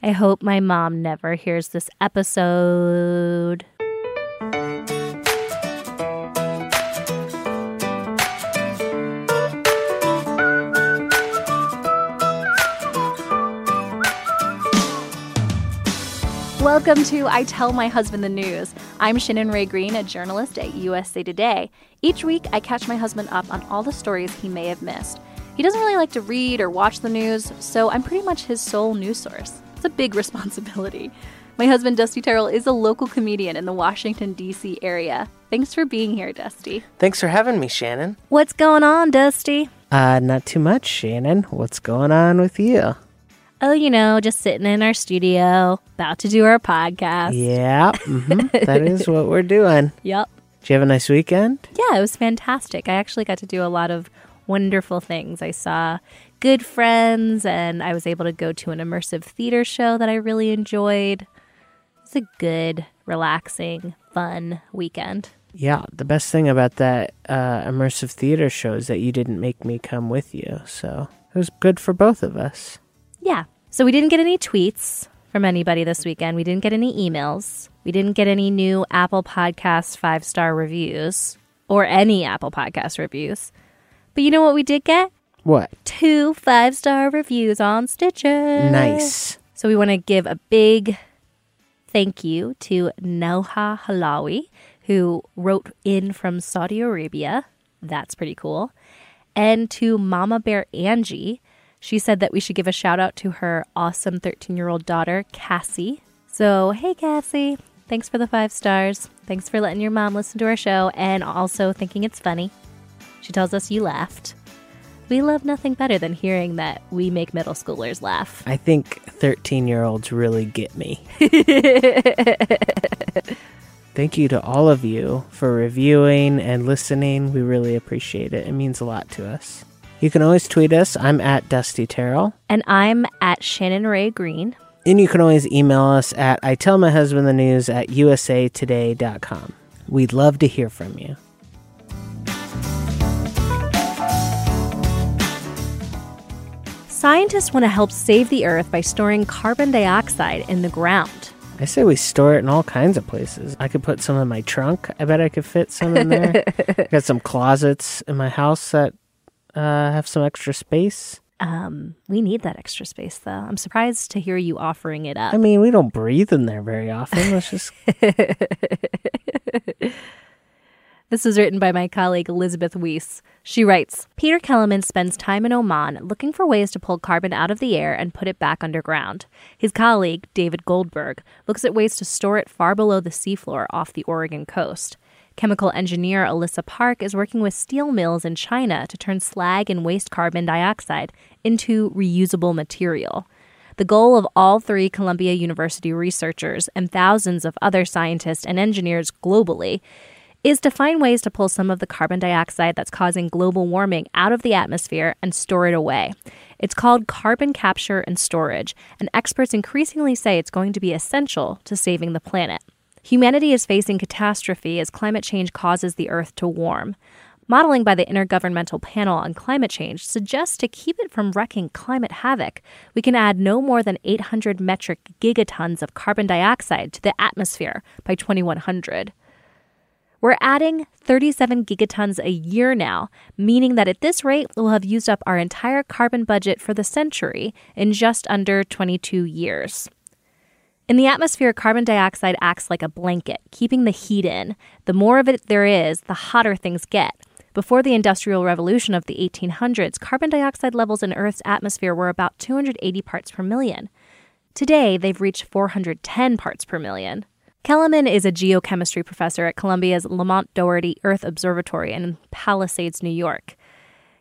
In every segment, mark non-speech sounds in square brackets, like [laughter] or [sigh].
I hope my mom never hears this episode. Welcome to I Tell My Husband the News. I'm Shannon Rae Green, a journalist at USA Today. Each week, I catch my husband up on all the stories he may have missed. He doesn't really like to read or watch the news, so I'm pretty much his sole news source. It's a big responsibility. My husband, Dusty Terrill, is a local comedian in the Washington, D.C. area. Thanks for being here, Dusty. Thanks for having me, Shannon. What's going on, Dusty? Uh, not too much, Shannon. What's going on with you? Oh, you know, just sitting in our studio, about to do our podcast. Yeah, mhm, [laughs] that is what we're doing. Yep. Did you have a nice weekend? Yeah, it was fantastic. I actually got to do a lot of wonderful things. I saw good friends and I was able to go to an immersive theater show that I really enjoyed. It's a good, relaxing, fun weekend. Yeah, the best thing about that uh, immersive theater show is that you didn't make me come with you, so it was good for both of us. Yeah. So we didn't get any tweets from anybody this weekend. We didn't get any emails. We didn't get any new Apple Podcast five star reviews or any Apple Podcast reviews. But you know what we did get? What? Two five star reviews on Stitcher. Nice. So we want to give a big thank you to Noha Halawi, who wrote in from Saudi Arabia. That's pretty cool. And to Mama Bear Angie. She said that we should give a shout out to her awesome 13 year old daughter, Cassie. So, hey, Cassie. Thanks for the five stars. Thanks for letting your mom listen to our show and also thinking it's funny. She tells us you laughed. We love nothing better than hearing that we make middle schoolers laugh. I think 13 year olds really get me. [laughs] Thank you to all of you for reviewing and listening. We really appreciate it. It means a lot to us. You can always tweet us. I'm at Dusty Terrill. And I'm at Shannon Rae Green. And you can always email us at I tell my husband the news at usatoday.com. We'd love to hear from you. Scientists want to help save the Earth by storing carbon dioxide in the ground. I say we store it in all kinds of places. I could put some in my trunk. I bet I could fit some in there. I [laughs] Got some closets in my house that uh, have some extra space. Um, we need that extra space, though. I'm surprised to hear you offering it up. I mean, we don't breathe in there very often. Let's just. [laughs] This was written by my colleague Elizabeth Weiss. She writes Peter Kelemen spends time in Oman looking for ways to pull carbon out of the air and put it back underground. His colleague, David Goldberg, looks at ways to store it far below the seafloor off the Oregon coast. Chemical engineer Alyssa Park is working with steel mills in China to turn slag and waste carbon dioxide into reusable material. The goal of all three Columbia University researchers and thousands of other scientists and engineers globally is to find ways to pull some of the carbon dioxide that's causing global warming out of the atmosphere and store it away. It's called carbon capture and storage, and experts increasingly say it's going to be essential to saving the planet. Humanity is facing catastrophe as climate change causes the Earth to warm. Modeling by the Intergovernmental Panel on Climate Change suggests to keep it from wrecking climate havoc, we can add no more than 800 metric gigatons of carbon dioxide to the atmosphere by 2100. We're adding 37 gigatons a year now, meaning that at this rate, we'll have used up our entire carbon budget for the century in just under 22 years. In the atmosphere, carbon dioxide acts like a blanket, keeping the heat in. The more of it there is, the hotter things get. Before the Industrial Revolution of the 1800s, carbon dioxide levels in Earth's atmosphere were about 280 parts per million. Today, they've reached 410 parts per million. Kelemen is a geochemistry professor at Columbia's Lamont Doherty Earth Observatory in Palisades, New York.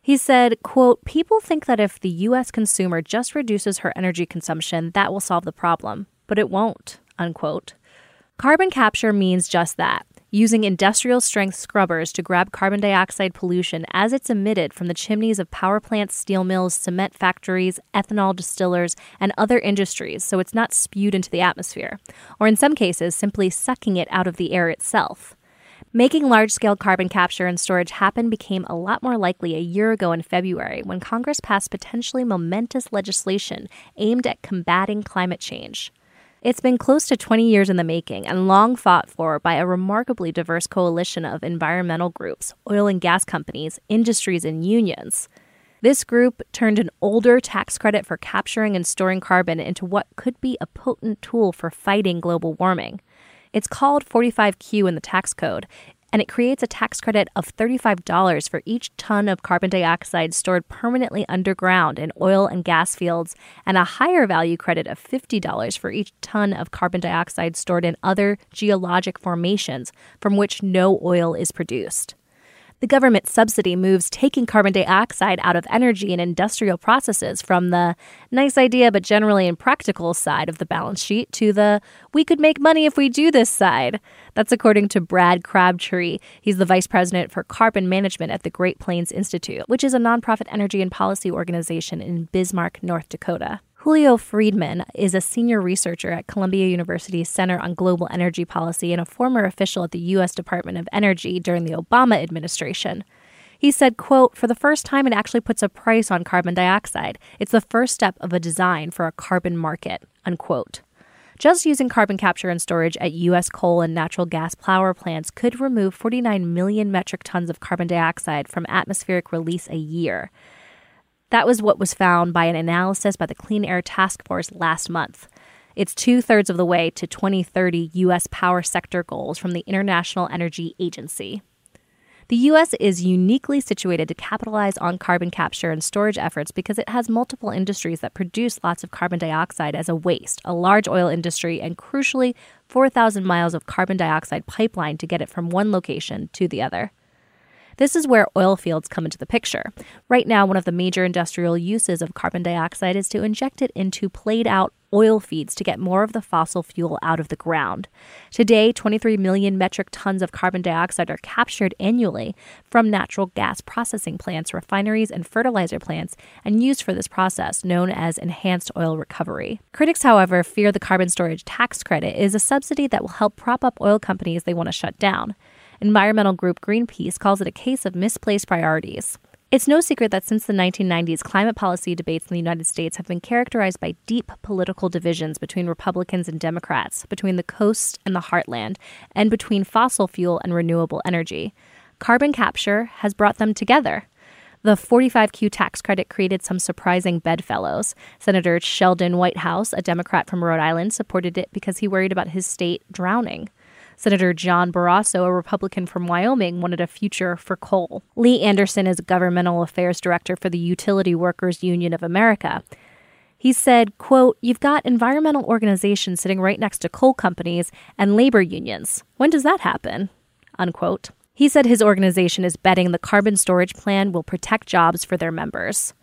He said, quote, People think that if the US consumer just reduces her energy consumption, that will solve the problem, but it won't, unquote. Carbon capture means just that using industrial strength scrubbers to grab carbon dioxide pollution as it's emitted from the chimneys of power plants, steel mills, cement factories, ethanol distillers, and other industries so it's not spewed into the atmosphere, or in some cases, simply sucking it out of the air itself. Making large scale carbon capture and storage happen became a lot more likely a year ago in February when Congress passed potentially momentous legislation aimed at combating climate change. It's been close to 20 years in the making and long fought for by a remarkably diverse coalition of environmental groups, oil and gas companies, industries, and unions. This group turned an older tax credit for capturing and storing carbon into what could be a potent tool for fighting global warming. It's called 45Q in the tax code, and it creates a tax credit of $35 for each ton of carbon dioxide stored permanently underground in oil and gas fields, and a higher value credit of $50 for each ton of carbon dioxide stored in other geologic formations from which no oil is produced. The government subsidy moves taking carbon dioxide out of energy and industrial processes from the nice idea but generally impractical side of the balance sheet to the we could make money if we do this side. That's according to Brad Crabtree. He's the vice president for carbon management at the Great Plains Institute, which is a nonprofit energy and policy organization in Bismarck, North Dakota. Julio Friedmann is a senior researcher at Columbia University's Center on Global Energy Policy and a former official at the U.S. Department of Energy during the Obama administration. He said, quote, For the first time, it actually puts a price on carbon dioxide. It's the first step of a design for a carbon market, unquote. Just using carbon capture and storage at U.S. coal and natural gas power plants could remove 49 million metric tons of carbon dioxide from atmospheric release a year. That was what was found by an analysis by the Clean Air Task Force last month. It's two thirds of the way to 2030 U.S. power sector goals from the International Energy Agency. The U.S. is uniquely situated to capitalize on carbon capture and storage efforts because it has multiple industries that produce lots of carbon dioxide as a waste, a large oil industry, and crucially, 4,000 miles of carbon dioxide pipeline to get it from one location to the other. This is where oil fields come into the picture. Right now, one of the major industrial uses of carbon dioxide is to inject it into played out oil feeds to get more of the fossil fuel out of the ground. Today, 23 million metric tons of carbon dioxide are captured annually from natural gas processing plants, refineries, and fertilizer plants and used for this process, known as enhanced oil recovery. Critics, however, fear the carbon storage tax credit is a subsidy that will help prop up oil companies they want to shut down. Environmental group Greenpeace calls it a case of misplaced priorities. It's no secret that since the 1990s, climate policy debates in the United States have been characterized by deep political divisions between Republicans and Democrats, between the coast and the heartland, and between fossil fuel and renewable energy. Carbon capture has brought them together. The 45Q tax credit created some surprising bedfellows. Senator Sheldon Whitehouse, a Democrat from Rhode Island, supported it because he worried about his state drowning. Senator John Barrasso, a Republican from Wyoming, wanted a future for coal. Lee Anderson is governmental affairs director for the Utility Workers Union of America. He said, quote, You've got environmental organizations sitting right next to coal companies and labor unions. When does that happen? Unquote. He said his organization is betting the carbon storage plan will protect jobs for their members.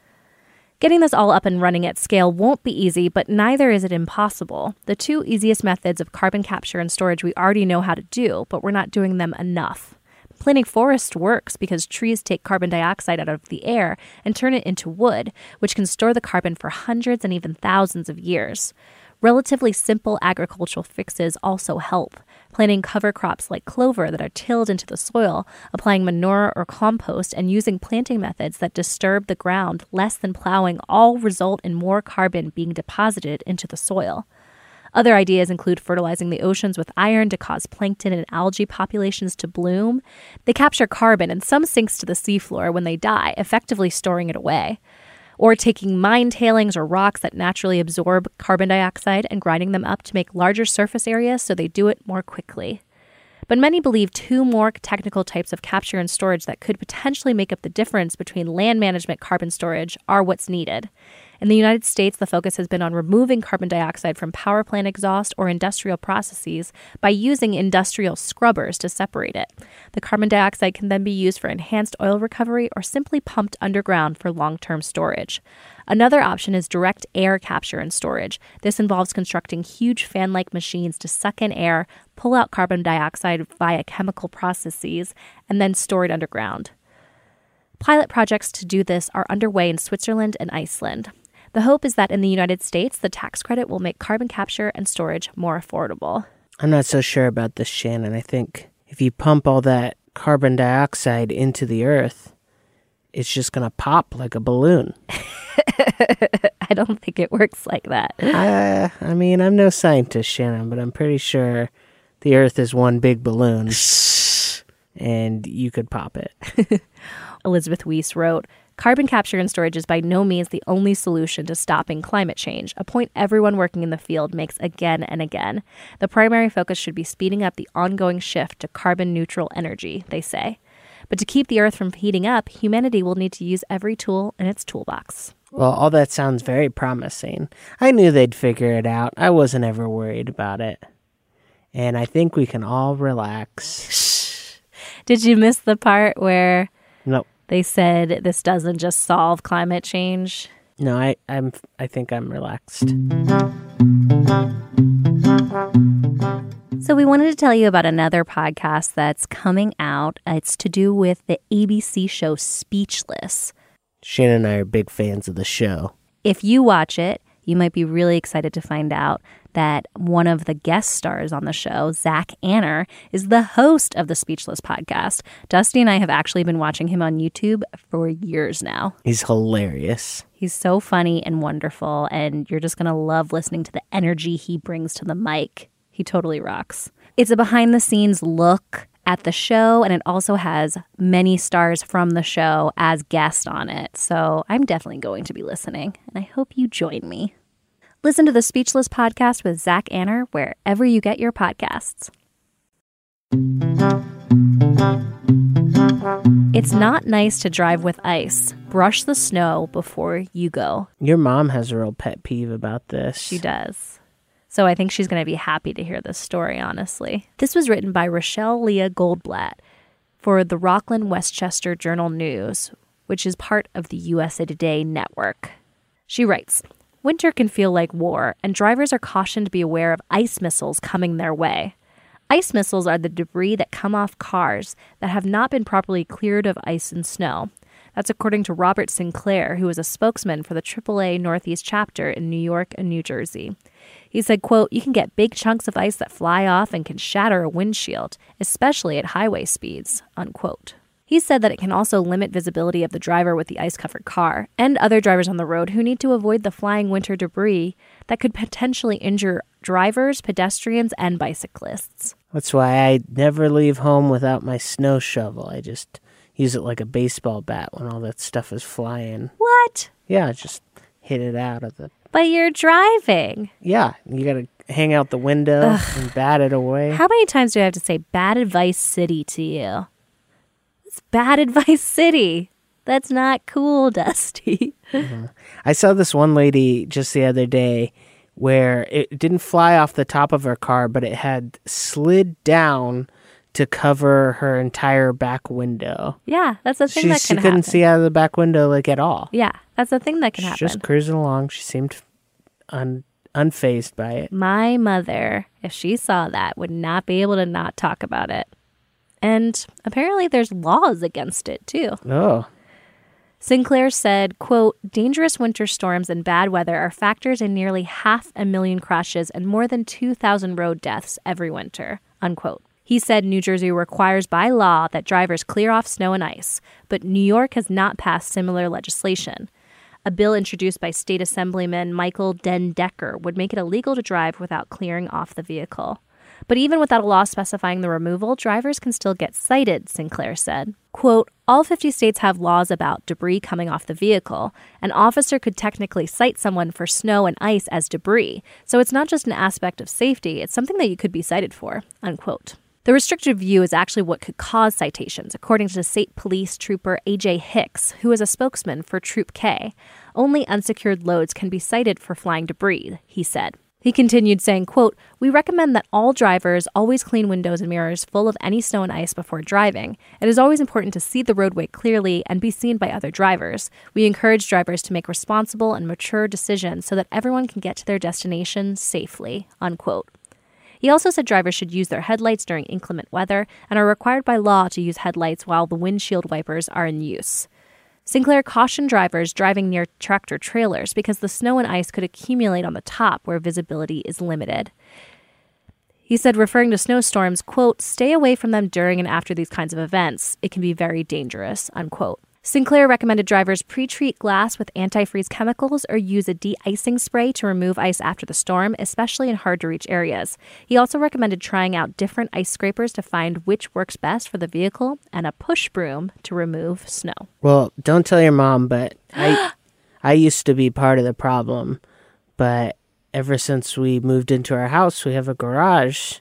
Getting this all up and running at scale won't be easy, but neither is it impossible. The two easiest methods of carbon capture and storage we already know how to do, but we're not doing them enough. Planting forests works because trees take carbon dioxide out of the air and turn it into wood, which can store the carbon for hundreds and even thousands of years. Relatively simple agricultural fixes also help planting cover crops like clover that are tilled into the soil, applying manure or compost, and using planting methods that disturb the ground less than plowing all result in more carbon being deposited into the soil. Other ideas include fertilizing the oceans with iron to cause plankton and algae populations to bloom. They capture carbon and some sinks to the seafloor when they die, effectively storing it away or taking mine tailings or rocks that naturally absorb carbon dioxide and grinding them up to make larger surface areas so they do it more quickly. But many believe two more technical types of capture and storage that could potentially make up the difference between land management carbon storage are what's needed. In the United States, the focus has been on removing carbon dioxide from power plant exhaust or industrial processes by using industrial scrubbers to separate it. The carbon dioxide can then be used for enhanced oil recovery or simply pumped underground for long term storage. Another option is direct air capture and storage. This involves constructing huge fan like machines to suck in air, pull out carbon dioxide via chemical processes, and then store it underground. Pilot projects to do this are underway in Switzerland and Iceland. The hope is that in the United States, the tax credit will make carbon capture and storage more affordable. I'm not so sure about this, Shannon. I think if you pump all that carbon dioxide into the earth, it's just going to pop like a balloon. [laughs] I don't think it works like that. I, I mean, I'm no scientist, Shannon, but I'm pretty sure the earth is one big balloon [laughs] and you could pop it. [laughs] Elizabeth Weiss wrote, Carbon capture and storage is by no means the only solution to stopping climate change, a point everyone working in the field makes again and again. The primary focus should be speeding up the ongoing shift to carbon neutral energy, they say. But to keep the Earth from heating up, humanity will need to use every tool in its toolbox. Well, all that sounds very promising. I knew they'd figure it out. I wasn't ever worried about it. And I think we can all relax. Did you miss the part where Nope. They said this doesn't just solve climate change? No, I, I'm. I think I'm relaxed. So, we wanted to tell you about another podcast that's coming out. It's to do with the ABC show Speechless. Shannon and I are big fans of the show. If you watch it, you might be really excited to find out that one of the guest stars on the show, Zach Anner, is the host of the Speechless podcast. Dusty and I have actually been watching him on YouTube for years now. He's hilarious. He's so funny and wonderful, and you're just going to love listening to the energy he brings to the mic. He totally rocks. It's a behind the scenes look at the show, and it also has many stars from the show as guests on it. So I'm definitely going to be listening, and I hope you join me. Listen to the Speechless podcast with Zach Anner wherever you get your podcasts. It's not nice to drive with ice. Brush the snow before you go. Your mom has a real pet peeve about this. She does. So I think she's going to be happy to hear this story, honestly. This was written by Rochelle Leah Goldblatt for the Rockland Westchester Journal News, which is part of the USA Today network. She writes Winter can feel like war, and drivers are cautioned to be aware of ice missiles coming their way. Ice missiles are the debris that come off cars that have not been properly cleared of ice and snow. That's according to Robert Sinclair, who is a spokesman for the AAA Northeast chapter in New York and New Jersey. He said, quote, You can get big chunks of ice that fly off and can shatter a windshield, especially at highway speeds, unquote. He said that it can also limit visibility of the driver with the ice covered car and other drivers on the road who need to avoid the flying winter debris that could potentially injure drivers, pedestrians, and bicyclists. That's why I never leave home without my snow shovel. I just use it like a baseball bat when all that stuff is flying. What? Yeah, just hit it out of the. But you're driving. Yeah, you gotta hang out the window and bat it away. How many times do I have to say bad advice city to you? It's bad [laughs] advice city. That's not cool, [laughs] Dusty. Uh-huh. I saw this one lady just the other day where it didn't fly off the top of her car, but it had slid down to cover her entire back window. yeah, that's a thing She, that can she couldn't happen. see out of the back window like at all. Yeah, that's a thing that can She's happen. just cruising along. She seemed un, unfazed by it. My mother, if she saw that, would not be able to not talk about it. And apparently there's laws against it too. Oh, Sinclair said, quote, dangerous winter storms and bad weather are factors in nearly half a million crashes and more than 2,000 road deaths every winter, unquote. He said New Jersey requires by law that drivers clear off snow and ice, but New York has not passed similar legislation. A bill introduced by State Assemblyman Michael DenDekker would make it illegal to drive without clearing off the vehicle. But even without a law specifying the removal, drivers can still get cited, Sinclair said. Quote, all 50 states have laws about debris coming off the vehicle. An officer could technically cite someone for snow and ice as debris, so it's not just an aspect of safety, it's something that you could be cited for, unquote. The restrictive view is actually what could cause citations, according to state police trooper AJ Hicks, who is a spokesman for Troop K. Only unsecured loads can be cited for flying debris, he said. He continued saying, quote, We recommend that all drivers always clean windows and mirrors full of any snow and ice before driving. It is always important to see the roadway clearly and be seen by other drivers. We encourage drivers to make responsible and mature decisions so that everyone can get to their destination safely, unquote. He also said drivers should use their headlights during inclement weather and are required by law to use headlights while the windshield wipers are in use. Sinclair cautioned drivers driving near tractor trailers because the snow and ice could accumulate on the top where visibility is limited. He said, referring to snowstorms, quote, stay away from them during and after these kinds of events. It can be very dangerous, unquote. Sinclair recommended drivers pre treat glass with antifreeze chemicals or use a de icing spray to remove ice after the storm, especially in hard to reach areas. He also recommended trying out different ice scrapers to find which works best for the vehicle and a push broom to remove snow. Well, don't tell your mom, but I [gasps] I used to be part of the problem, but ever since we moved into our house, we have a garage.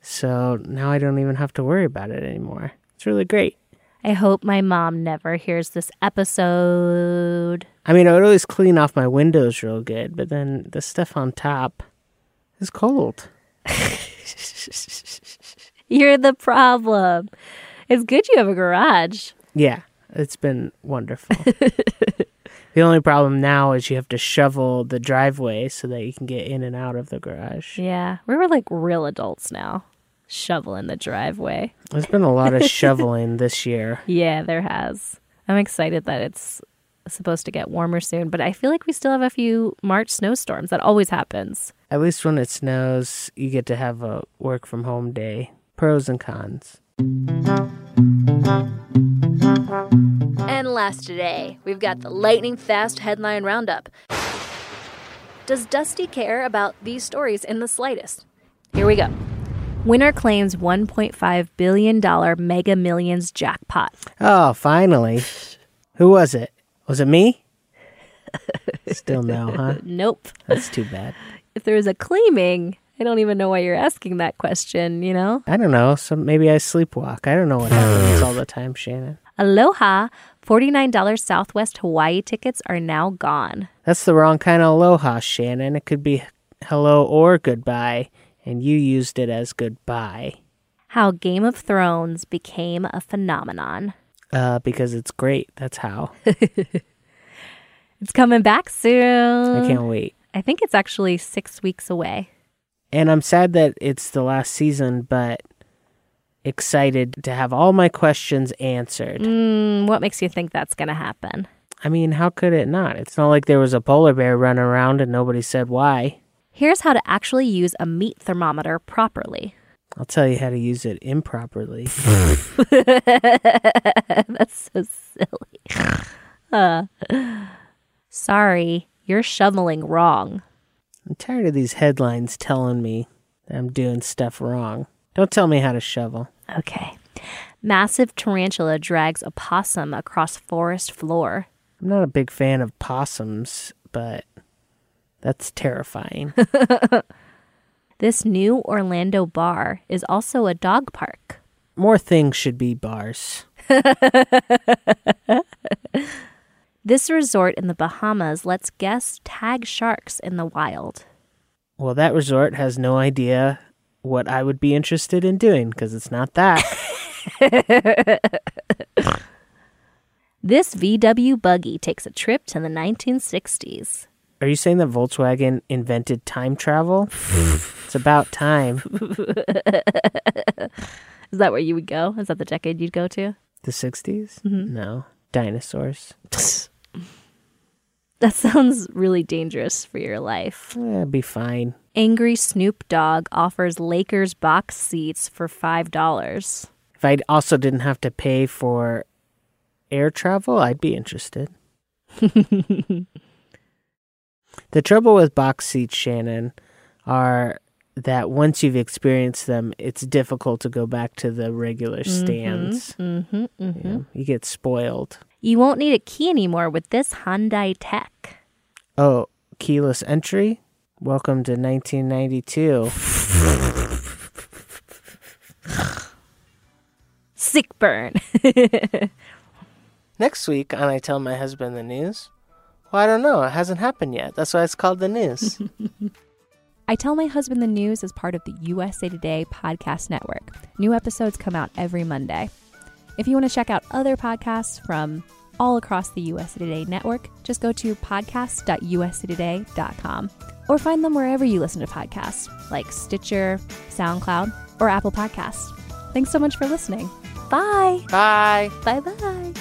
So now I don't even have to worry about it anymore. It's really great. I hope my mom never hears this episode. I mean, I would always clean off my windows real good, but then the stuff on top is cold. [laughs] You're the problem. It's good you have a garage. Yeah, it's been wonderful. [laughs] the only problem now is you have to shovel the driveway so that you can get in and out of the garage. Yeah, we were like real adults now. Shoveling the driveway. There's been a lot of shoveling [laughs] this year. Yeah, there has. I'm excited that it's supposed to get warmer soon, but I feel like we still have a few March snowstorms. That always happens. At least when it snows, you get to have a work from home day. Pros and cons. And last today, we've got the lightning fast headline roundup. Does Dusty care about these stories in the slightest? Here we go. Winner claims $1.5 billion mega millions jackpot. Oh, finally. Who was it? Was it me? [laughs] Still no, huh? Nope. That's too bad. If there is a claiming, I don't even know why you're asking that question, you know? I don't know. So maybe I sleepwalk. I don't know what happens all the time, Shannon. Aloha, $49 Southwest Hawaii tickets are now gone. That's the wrong kind of aloha, Shannon. It could be hello or goodbye, and you used it as goodbye. How Game of Thrones became a phenomenon. Uh, because it's great. That's how. [laughs] It's coming back soon. I can't wait. I think it's actually six weeks away. And I'm sad that it's the last season, but excited to have all my questions answered. Mm, what makes you think that's going to happen? I mean, how could it not? It's not like there was a polar bear running around and nobody said why. Here's how to actually use a meat thermometer properly. I'll tell you how to use it improperly. [laughs] [laughs] That's so silly. [laughs] Uh, sorry, you're shoveling wrong. I'm tired of these headlines telling me that I'm doing stuff wrong. Don't tell me how to shovel. Okay. Massive tarantula drags a possum across forest floor. I'm not a big fan of possums, but that's terrifying. [laughs] This new Orlando bar is also a dog park. More things should be bars. [laughs] This resort in the Bahamas lets guests tag sharks in the wild. Well, that resort has no idea what I would be interested in doing because it's not that. [laughs] This VW buggy takes a trip to the 1960s. Are you saying that Volkswagen invented time travel? [laughs] it's about time. [laughs] Is that where you would go? Is that the decade you'd go to? The 60s? Mm-hmm. No. Dinosaurs. [laughs] That sounds really dangerous for your life. It'd be fine. Angry Snoop Dogg offers Lakers box seats for $5. If I also didn't have to pay for air travel, I'd be interested. The trouble with box seats, Shannon, are that once you've experienced them, it's difficult to go back to the regular stands. Mm-hmm, mm-hmm. Yeah, you get spoiled. You won't need a key anymore with this Hyundai Tech. Oh, keyless entry? Welcome to 1992. Sick burn. [laughs] Next week on I Tell My Husband the News. Well, I don't know. It hasn't happened yet. That's why it's called the news. [laughs] I Tell My Husband the News is part of the USA Today podcast network. New episodes come out every Monday. If you want to check out other podcasts from all across the USA Today network, just go to podcast.usatoday.com or find them wherever you listen to podcasts, like Stitcher, SoundCloud, or Apple Podcasts. Thanks so much for listening. Bye. Bye. Bye bye.